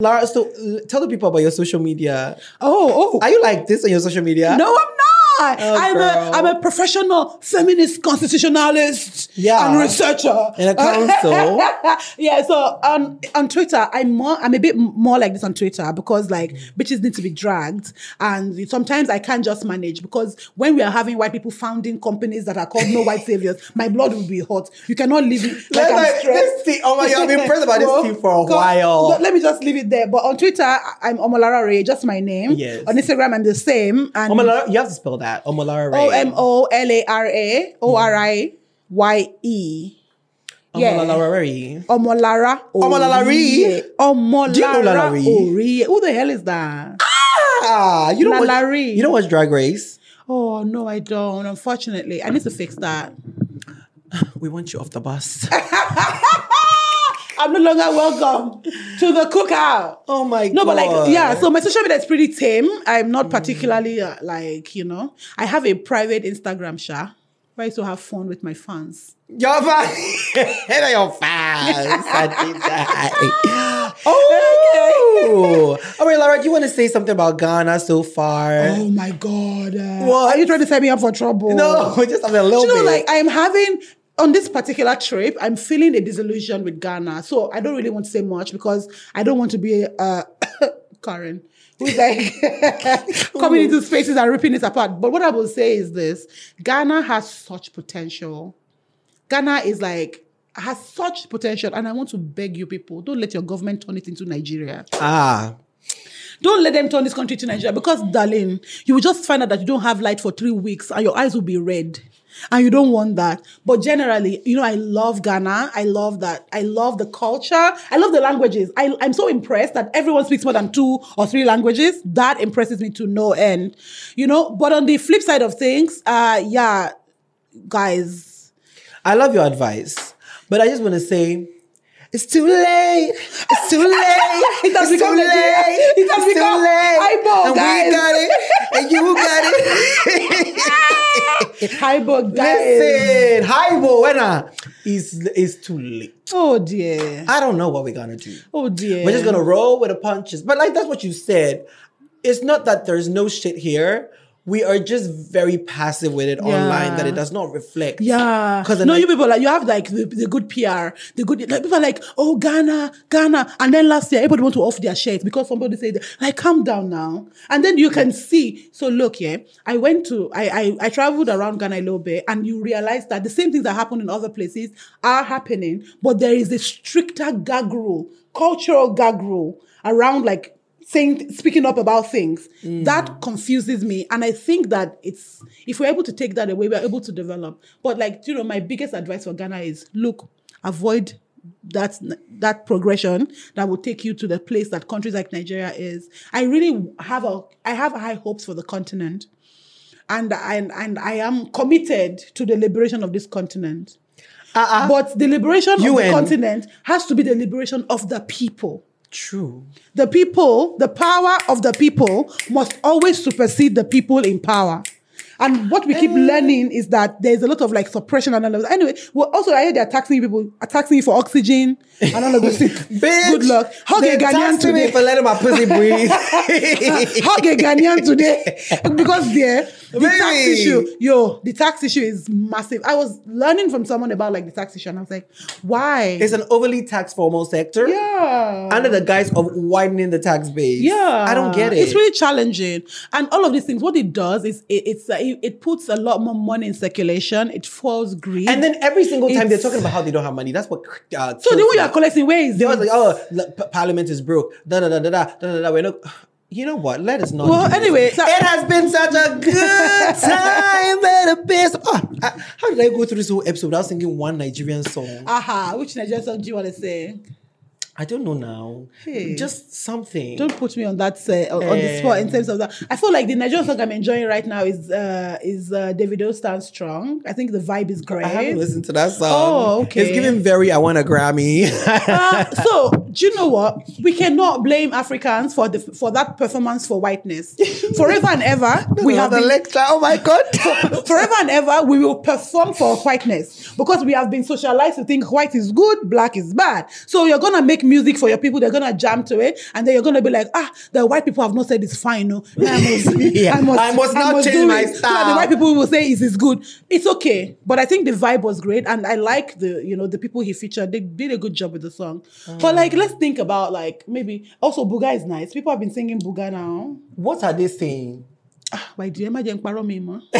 Lara, so tell the people about your social media. Oh, oh. Are you like this on your social media? No, I'm not. Oh, I'm a girl. I'm a professional feminist constitutionalist Yeah. and researcher. In a council. yeah, so on on Twitter, I'm more I'm a bit more like this on Twitter because like bitches need to be dragged. And sometimes I can't just manage because when we are having white people founding companies that are called no white saviors, my blood will be hot. You cannot leave it like Let's I'm stressed. this oh my God, I've been pressed about this thing for a while. let me just leave it there. But on Twitter, I- I'm Omolara Oriye, just my name. Yes. On Instagram, I'm the same. And Omolara, you have to spell that. Omolara Oriye. O M O L A R A O R I Y E. Yeah. Omolara Oriye. Omolara. Do you know Lala Ri? Oriye. Who the hell is that? Ah, you don't watch, you don't watch Drag Race. Oh no, I don't. Unfortunately, I need to fix that. We want you off the bus. I'm no longer welcome to the cookout. Oh my god. No, but like, yeah. So my social media is pretty tame. I'm not particularly uh, like, you know, I have a private Instagram, Sha, where I to have fun with my fans. Your fans. Your fans. I did that. Oh. All right, Laura, do you want to say something about Ghana so far? Oh my god! uh, What? Are you trying to set me up for trouble? No, just a little you know, bit. like I am having on this particular trip, I'm feeling a disillusion with Ghana. So I don't really want to say much because I don't want to be uh, Karen. Who's like coming into spaces and ripping it apart. But what I will say is this Ghana has such potential. Ghana is like has such potential, and I want to beg you people, don't let your government turn it into Nigeria. ah. Don't let them turn this country to Nigeria because, darling, you will just find out that you don't have light for three weeks and your eyes will be red. And you don't want that. But generally, you know, I love Ghana. I love that. I love the culture. I love the languages. I, I'm so impressed that everyone speaks more than two or three languages. That impresses me to no end. You know, but on the flip side of things, uh, yeah, guys, I love your advice, but I just want to say it's too late. It's too late. It's too late. It's too late. eyeball, and guys. we got it, and you got it. Hybo, guys. Listen, Haibo, Wena, is is too late. Oh dear. I don't know what we're gonna do. Oh dear. We're just gonna roll with the punches. But like that's what you said. It's not that there's no shit here. We are just very passive with it online that it does not reflect. Yeah. Because no, you people like you have like the, the good PR, the good like people are like, oh Ghana, Ghana. And then last year everybody want to off their shirts because somebody said, like, calm down now. And then you can see. So look, yeah, I went to I I, I traveled around Ghana a little bit, and you realize that the same things that happen in other places are happening, but there is a stricter gag rule, cultural gag rule around like saying speaking up about things mm. that confuses me. And i think that it's if we're able to take that away we're able to develop. But like you know my biggest advice for ghana is look avoid that that progression that will take you to the place that countries like nigeria is. I really have a i have high hopes for the continent. And and and i am committed to the liberation of this continent. Uh-uh. But the liberation of the continent has to be the liberation of the people True. the people, the power of the people must always supersede the people in power. And what we keep learning is that there's a lot of like suppression and all of that. Anyway, well, also I hear they're taxing people, are taxing you for oxygen and all of those things. Bitch, Good luck. Hug a Ghanaian taxed me today. for letting my pussy breathe. Hug a Ghanaian today. Because there, the tax issue, yo, the tax issue is massive. I was learning from someone about like the tax issue and I was like, why? it's an overly taxed formal sector. yeah. Under the guise of widening the tax base. Yeah, I don't get it. It's really challenging, and all of these things. What it does is it, it's uh, it, it puts a lot more money in circulation. It fuels greed, and then every single time they're talking about how they don't have money. That's what. Uh, so the kills way you are collecting, where is They it? was like, oh, look, Parliament is broke. Da da da da da da da. We're not. You know what? Let us not. Well, anyway, so- it has been such a good time at the best. Oh, I- how did I go through this whole episode without singing one Nigerian song? Aha, which Nigerian song do you want to say? I don't know now. Hey. Just something. Don't put me on that uh, on on the spot in terms of that. I feel like the Nigerian song I'm enjoying right now is uh is uh, Davido Stand Strong. I think the vibe is great. I haven't listened to that song. Oh, okay. It's giving very. I want a Grammy. Uh, so do you know what? We cannot blame Africans for the for that performance for whiteness. Forever and ever, we have the been lecture. Oh my god. forever and ever we will perform for whiteness because we have been socialized to think white is good, black is bad. So you're gonna make music for your people. They're gonna jam to it, and then you're gonna be like, ah, the white people have not said it's fine. No, I must, Yeah, I must now change do my it. So that style. the white people will say it is good. It's okay, but I think the vibe was great, and I like the you know the people he featured. They did a good job with the song. But like, let's think about like maybe also Buga is nice. People have been singing Buga now. What are they saying? Why do you imagine Paro me, ma?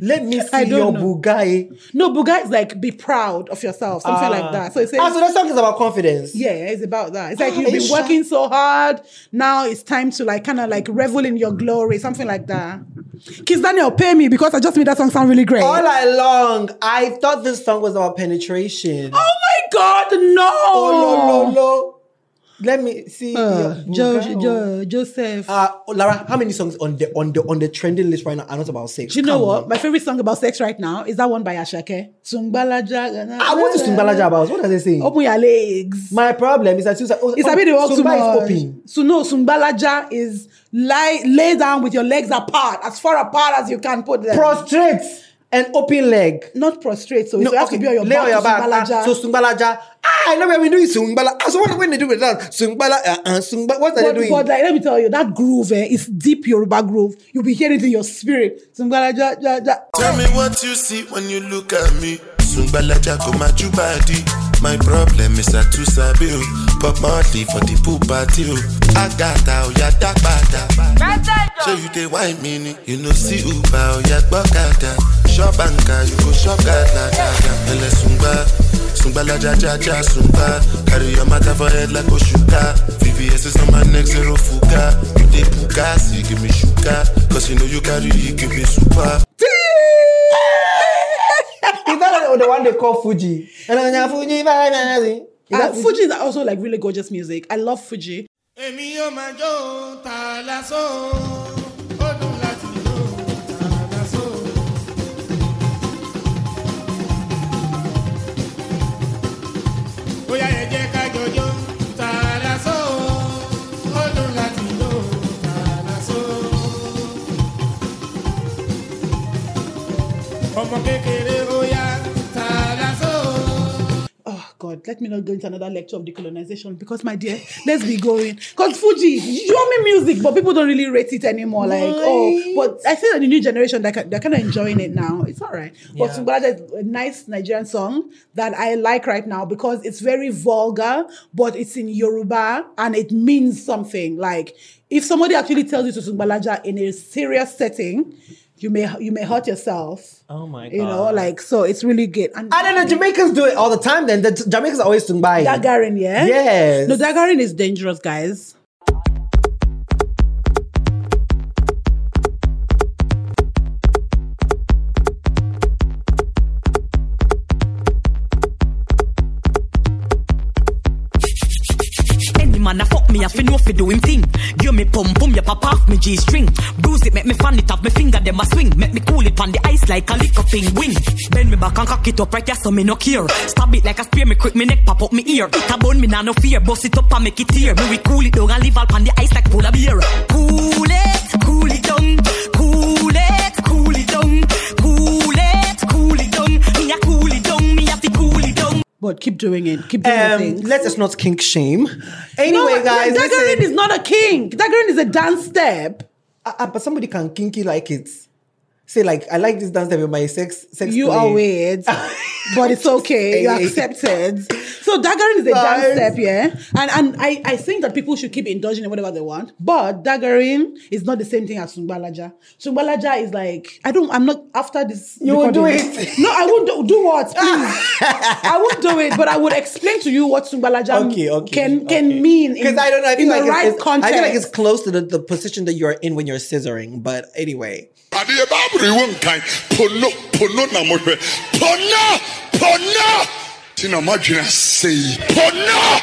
Let me see your know. Bugai. No, bugai is like be proud of yourself, something like that. So it says, Ah, so that song is about confidence. yeah, it's about that. It's like Ah, you've been it's working so hard. Now it's time to like kind of like revel in your glory, something like that. Kizz Daniel, pay me because I just made that song sound really great. All along, I thought this song was about penetration. oh my God, no! Oh, lo, lo, lo. Let me see. Uh, jo-. Jo- Joseph. Uh, Lara, how many songs on the on the on the trending list right now are not about sex? Do you know Come what? on. My favorite song about sex right now is that one by Ashake. Sungbalaja. Ah, what is Sungbalaja about? What does it say? Open your legs. My problem is that Susan, oh, It's oh, a bit of too Zumba is open. So no, Sungbalaja is lie lay down with your legs apart, as far apart as you can put them. Prostrate and open leg. Not prostrate, so you have to be on your lay back. on your back. Ah, so Sungbalaja. Ah, I know when we do Sungbala. Ah, so what when they do with that? Sungbala, uh, uh, Sungba, what are they but, doing? but like, let me tell you, that groove eh, is deep Yoruba groove. You'll be hearing it in your spirit. Sungbalaja, ja, ja. Tell me what you see when you look at me. Sungbalaja go my body. My problem is I too sabi o. Pop Marley for the pool party o. Agata o ya dagbada. So you dey wine me ni. You know see Uber oh, o ya gbọ́kada. Shop anka you go shop gada gada. Ẹlẹ sungba. Sungbalaja ja ja sungba. Carry your matter for head like Oshuka. VVS is on my neck zero fuga. You dey buga, see give me sugar. Cause you know you carry, you give me super. The one they call Fuji? Fuji, Is Uh, Fuji is also like really gorgeous music. I love Fuji. èmi yóò let me not go into another lecture of decolonization because my dear, let's be going. Because Fuji, you show me music, but people don't really rate it anymore. Like, oh, but I feel that the new generation they're, they're kind of enjoying it now. It's all right. But Yeah. Sungbalaja is a nice Nigerian song that I like right now because it's very vulgar, but it's in Yoruba and it means something. Like, if somebody actually tells you to Sungbalaja in a serious setting, you may you may hurt yourself. Oh my You know, like so, it's really good. And I don't know. Jamaicans do it all the time. Then the Jamaicans always sing by. Dagarin, yeah? Yes. No, Dagarin is dangerous, guys. Any man a fuck me, I fi know fi do him thing. Give me pum pum, ya pop off me G string. Bruise it, make me fan it off me finger, them a swing. Make me cool it on the ice like a lick up wing. Bend me back and cock it up right there, so me no care. Stab it like a spear, me quick me neck pop up me ear. It a bone me nah no fear, bust it up and make it tear. Me we cool it down and leave all on the ice like polar beer. Cool it, cool it down, keep doing it. Keep doing Um, thing. let us not kink shame. no, Anyway, guys, Dagarin listen. is not a king. Dagarin is a dance step. Uh, uh, but somebody can kinky like it. Say like, I like this dance step with my sex sex. You play. are weird, but it's okay. You're accepted. So Dagarin is a dance step, yeah. And and I, I think that people should keep indulging in whatever they want. But daggering is not the same thing as Sungbalaja. Sungbalaja is like I don't. I'm not after this. You will do it. No, I won't do, do what, please. I won't do it, but I would explain to you what Sungbalaja Okay, okay, can can okay. mean Because I don't know. I feel in like the it's, right it's- context. I feel like it's close to the, the position that you're in when you're scissoring. But anyway, adeɛ baabolo ewu nkan pono pono na pono pono ti na mo adwene ase yi pono.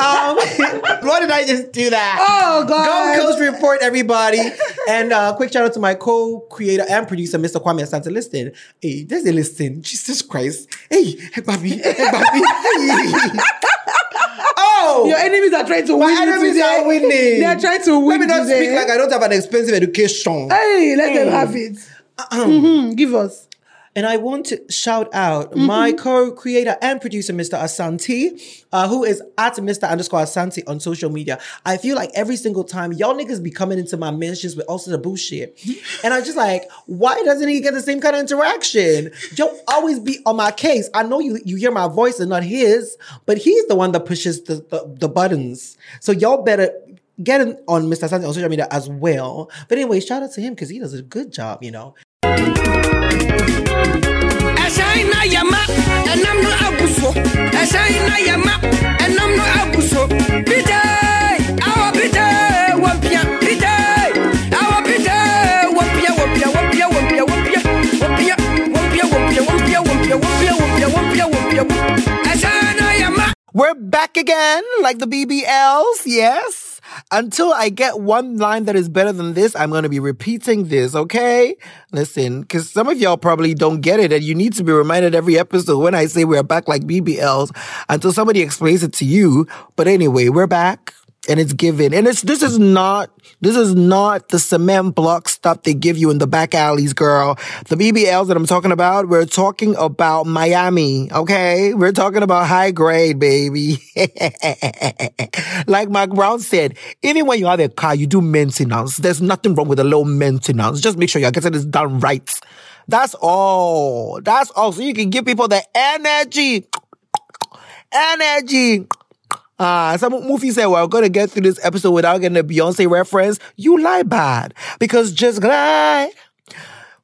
um, why did I just do that? Oh, God. Gold Coast report, everybody, and uh, quick shout out to my co-creator and producer, Mr. Kwame Asante. Listen, hey, there's a listen. Jesus Christ, hey, hey, baby, hey, baby, hey. Oh, Your enemies are trying to my win you enemies today. are winning. They are trying to win Let me not today. speak like I don't have an expensive education. Hey, let them have it. Mhm, Give us. And I want to shout out my co-creator and producer, Mr. Asante, uh, who is at Mr. underscore Asante on social media. I feel like every single time y'all niggas be coming into my mentions with also the bullshit. And I'm just like, why doesn't he get the same kind of interaction? Y'all always be on my case. I know you you hear my voice and not his, but he's the one that pushes the, the, the buttons. So y'all better get him on Mr. Asante on social media as well. But anyway, shout out to him because he does a good job, you know. We're back again, like the BBLs, yes. Until I get one line that is better than this, I'm going to be repeating this, okay? Listen, because some of y'all probably don't get it, and you need to be reminded every episode when I say we're back like BBLs until somebody explains it to you. But anyway, we're back. And it's given. And it's, this is not, this is not the cement block stuff they give you in the back alleys, girl. The BBLs that I'm talking about, we're talking about Miami, okay? We're talking about high grade, baby. like Mark Brown said, even when you have a car, you do maintenance. There's nothing wrong with a low maintenance. Just make sure you're getting this done right. That's all. That's all. So you can give people the energy. Energy. Ah, some movie said we're gonna get through this episode without getting a Beyonce reference. You lie bad. Because just glide.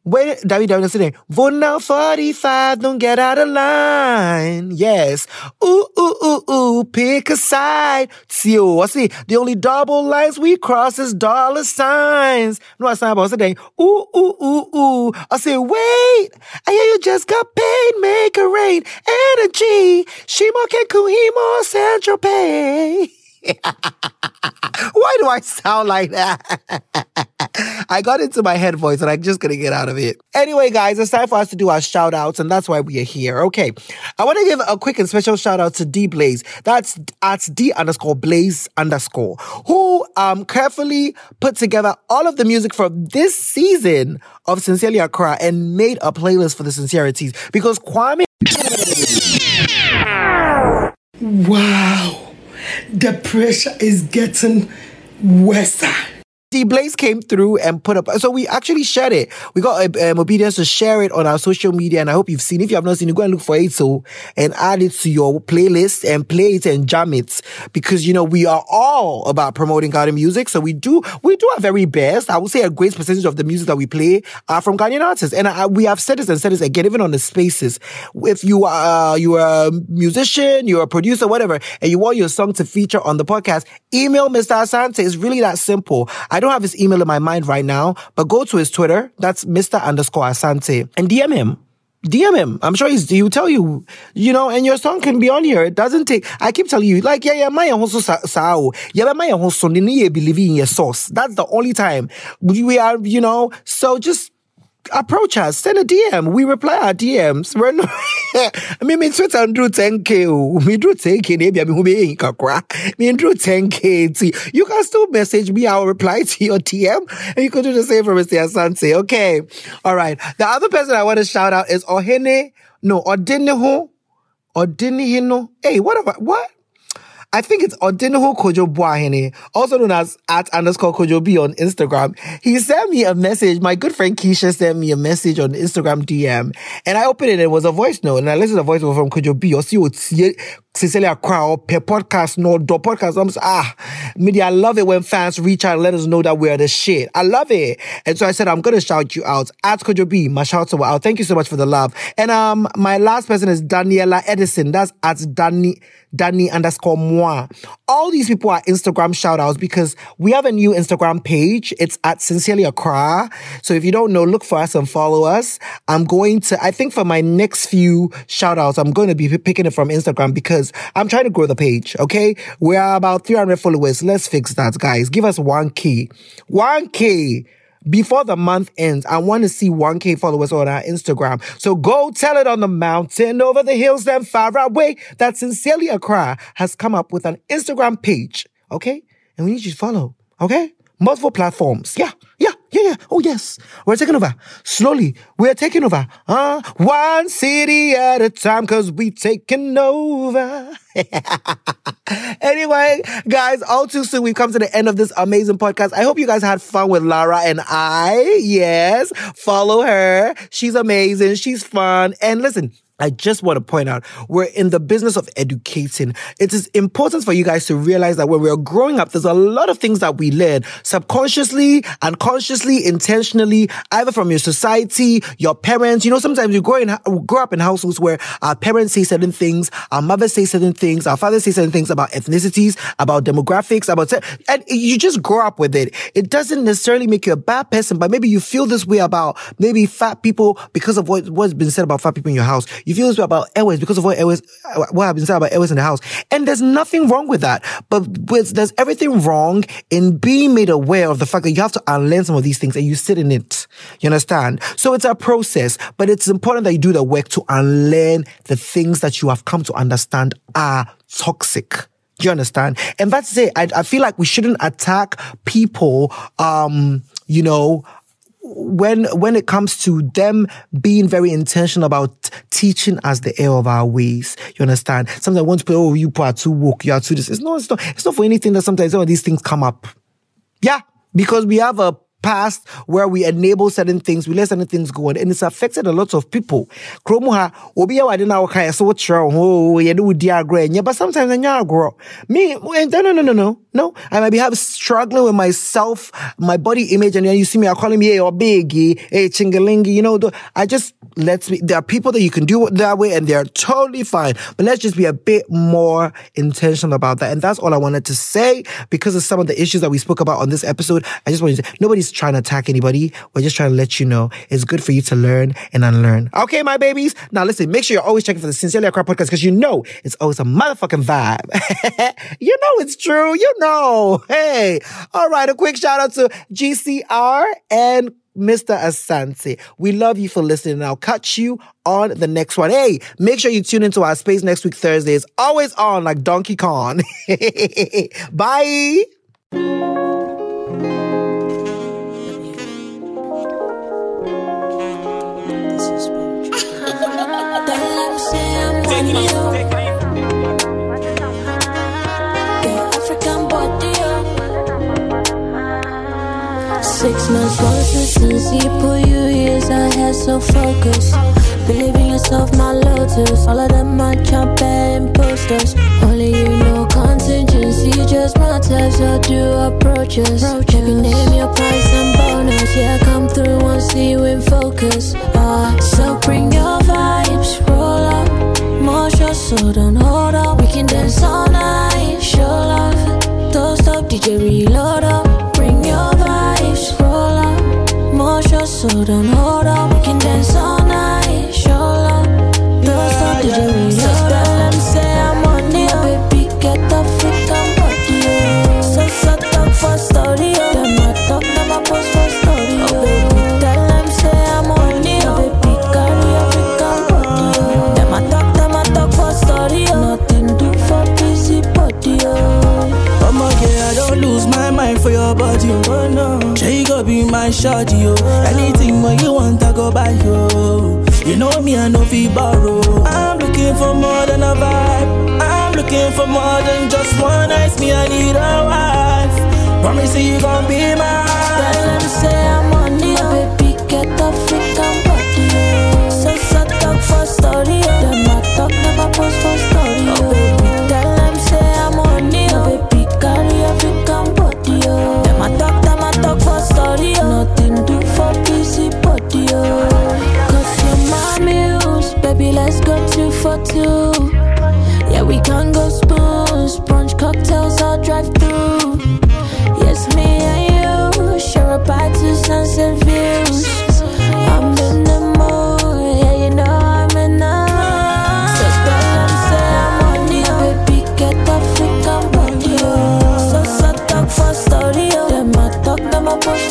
Wait, David saying, vote now 45, don't get out of line. Yes. Ooh, ooh, ooh, ooh, pick a side. Tio, I see, the only double lines we cross is dollar signs. No, I I was saying, ooh, ooh, ooh, ooh. I say, wait, I hear you just got paid, make a rain, energy. Shimo can Kuhimo Central Pay. Why do I sound like that? I got into my head voice and I'm just gonna get out of it. Anyway, guys, it's time for us to do our shout outs, and that's why we are here. Okay. I want to give a quick and special shout out to D Blaze. That's at D underscore Blaze underscore, who um carefully put together all of the music for this season of Sincerely Accra and made a playlist for the sincerities because Kwame Wow. The pressure is getting worse. D Blaze came through and put up. So we actually shared it. We got um, obedience to share it on our social media, and I hope you've seen. If you have not seen it, go and look for it so and add it to your playlist and play it and jam it because you know we are all about promoting Ghanaian music. So we do we do our very best. I would say a great percentage of the music that we play are from Ghanaian artists, and I, we have said this and said this again, even on the spaces. If you are you are a musician, you're a producer, whatever, and you want your song to feature on the podcast, email Mr. Asante. It's really that simple. I don't have his email in my mind right now, but go to his Twitter. That's Mr. underscore Asante and DM him. DM him. I'm sure he's, he'll tell you, you know, and your song can be on here. It doesn't take, I keep telling you, like, yeah, yeah, my also sao. Yeah, my also believe in your source. That's the only time we are, you know, so just, approach us, send a DM. We reply our DMs. We're not, I mean, me Twitter drew 10k. oh. Me drew 10k. Maybe I mean, who be in kakra. Me drew 10k. See, You can still message me. I'll reply to your DM and you can do the same for Mr. Asante. Okay. All right. The other person I want to shout out is Ohene. No, Odiniho. Odinihino. Hey, what about, what? I think it's Odinho Kojo Buahene, also known as at underscore Kojo B on Instagram. He sent me a message. My good friend Keisha sent me a message on Instagram DM and I opened it and it was a voice note and I listened to the voice note from Kojo B or see Cecilia Crow per podcast, no, do podcast. I'm ah, media. I love it when fans reach out and let us know that we're the shit. I love it. And so I said, I'm to shout you out at Kojo B. My shouts out. Thank you so much for the love. And, um, my last person is Daniela Edison. That's at Danny, Danny underscore moi. All these people are Instagram shout outs because we have a new Instagram page. It's at Sincerely Accra. So if you don't know, look for us and follow us. I'm going to, I think for my next few shout outs, I'm going to be picking it from Instagram because I'm trying to grow the page. Okay. We are about 300 followers. Let's fix that, guys. Give us 1K. 1K before the month ends, I want to see 1K followers on our Instagram. So go tell it on the mountain, over the hills, and far away that Sincerely Accra has come up with an Instagram page. Okay? And we need you to follow. Okay? Multiple platforms. Yeah, yeah, yeah, yeah. Oh, yes, we're taking over. Slowly, we're taking over. Uh, one city at a time because we taking over. anyway, guys, all too soon, we've come to the end of this amazing podcast. I hope you guys had fun with Lara and I. Yes, follow her. She's amazing. She's fun. And listen, I just want to point out we're in the business of educating. It is important for you guys to realize that when we're growing up, there's a lot of things that we learn subconsciously, unconsciously, intentionally, either from your society, your parents. You know, sometimes we grow in, grow up in households where our parents say certain things, our mothers say certain things, our fathers say certain things about ethnicities, about demographics, about, and you just grow up with it. It doesn't necessarily make you a bad person, but maybe you feel this way about maybe fat people because of what, what's been said about fat people in your house. You feel this way about airways because of what airways, what has been saying about airways in the house. And there's nothing wrong with that. But with, there's everything wrong in being made aware of the fact that you have to unlearn some of these things and you sit in it. You understand? So it's a process, but it's important that you do the work to unlearn the things that you have come to understand are toxic. Do you understand? And that's it. I, I feel like we shouldn't attack people, um, you know, when when it comes to them being very intentional about teaching us the air of our ways, you understand? Sometimes I want to put, oh, you are too woke, you are too this. It's not, it's not, it's not for anything that sometimes these things come up. Yeah, because we have a past where we enable certain things, we let certain things go on, and it's affected a lot of people. Kromu ha, obi ya na waka ya so watra ho, ye do di agro, but sometimes anya agro. Me, no, no, no, no, no. No, I might be have struggling with myself, my body image, and then you see me, I call him, yeah, or biggie, hey, chingalingi, you know, I just, let's be, there are people that you can do that way and they're totally fine, but let's just be a bit more intentional about that. And that's all I wanted to say because of some of the issues that we spoke about on this episode. I just wanted to say, nobody's trying to attack anybody. We're just trying to let you know it's good for you to learn and unlearn. Okay, my babies. Now listen, make sure you're always checking for the Sincerely Accra podcast because you know it's always a motherfucking vibe. you know it's true. You know. Hey. All right. A quick shout out to GCR and Mr. Asante. We love you for listening. And I'll catch you on the next one. Hey, make sure you tune into our space next week, Thursday. It's always on like Donkey Kong. Bye. Six months consistency, you years ahead, so focus. Believe in yourself, my lotus. All of them are champion posters. Only you know contingency, just my type, so do approaches. Maybe name your price and bonus. Yeah, come through and see you in focus. Uh, so bring your vibes, roll up. Shots, so don't hold up. We can dance all night, show love. Don't stop, DJ, reload up. Bring your vibes, roll up. More shots, so don't hold up. We can dance all looking for more than just one night. Me, I need a wife. Promise you, you gon' be mine. Tell them say I'm on it, baby. Get the freak on body. oh. So, talk for story. Them a talk, never post for story. Oh, baby. Tell them say I'm on it, baby. Carry a freak on body. Them a talk, them a talk for story. Nothing do for busy body. Cause you're my muse, baby. Let's go two for two. Drive through. Yes, me and you share a bite to sunset views. I'm in the mood, yeah, you know I'm in the mood. So them say I'm on it, baby, get the freak on body. oh. So so talk for story, oh. Them a talk, them a post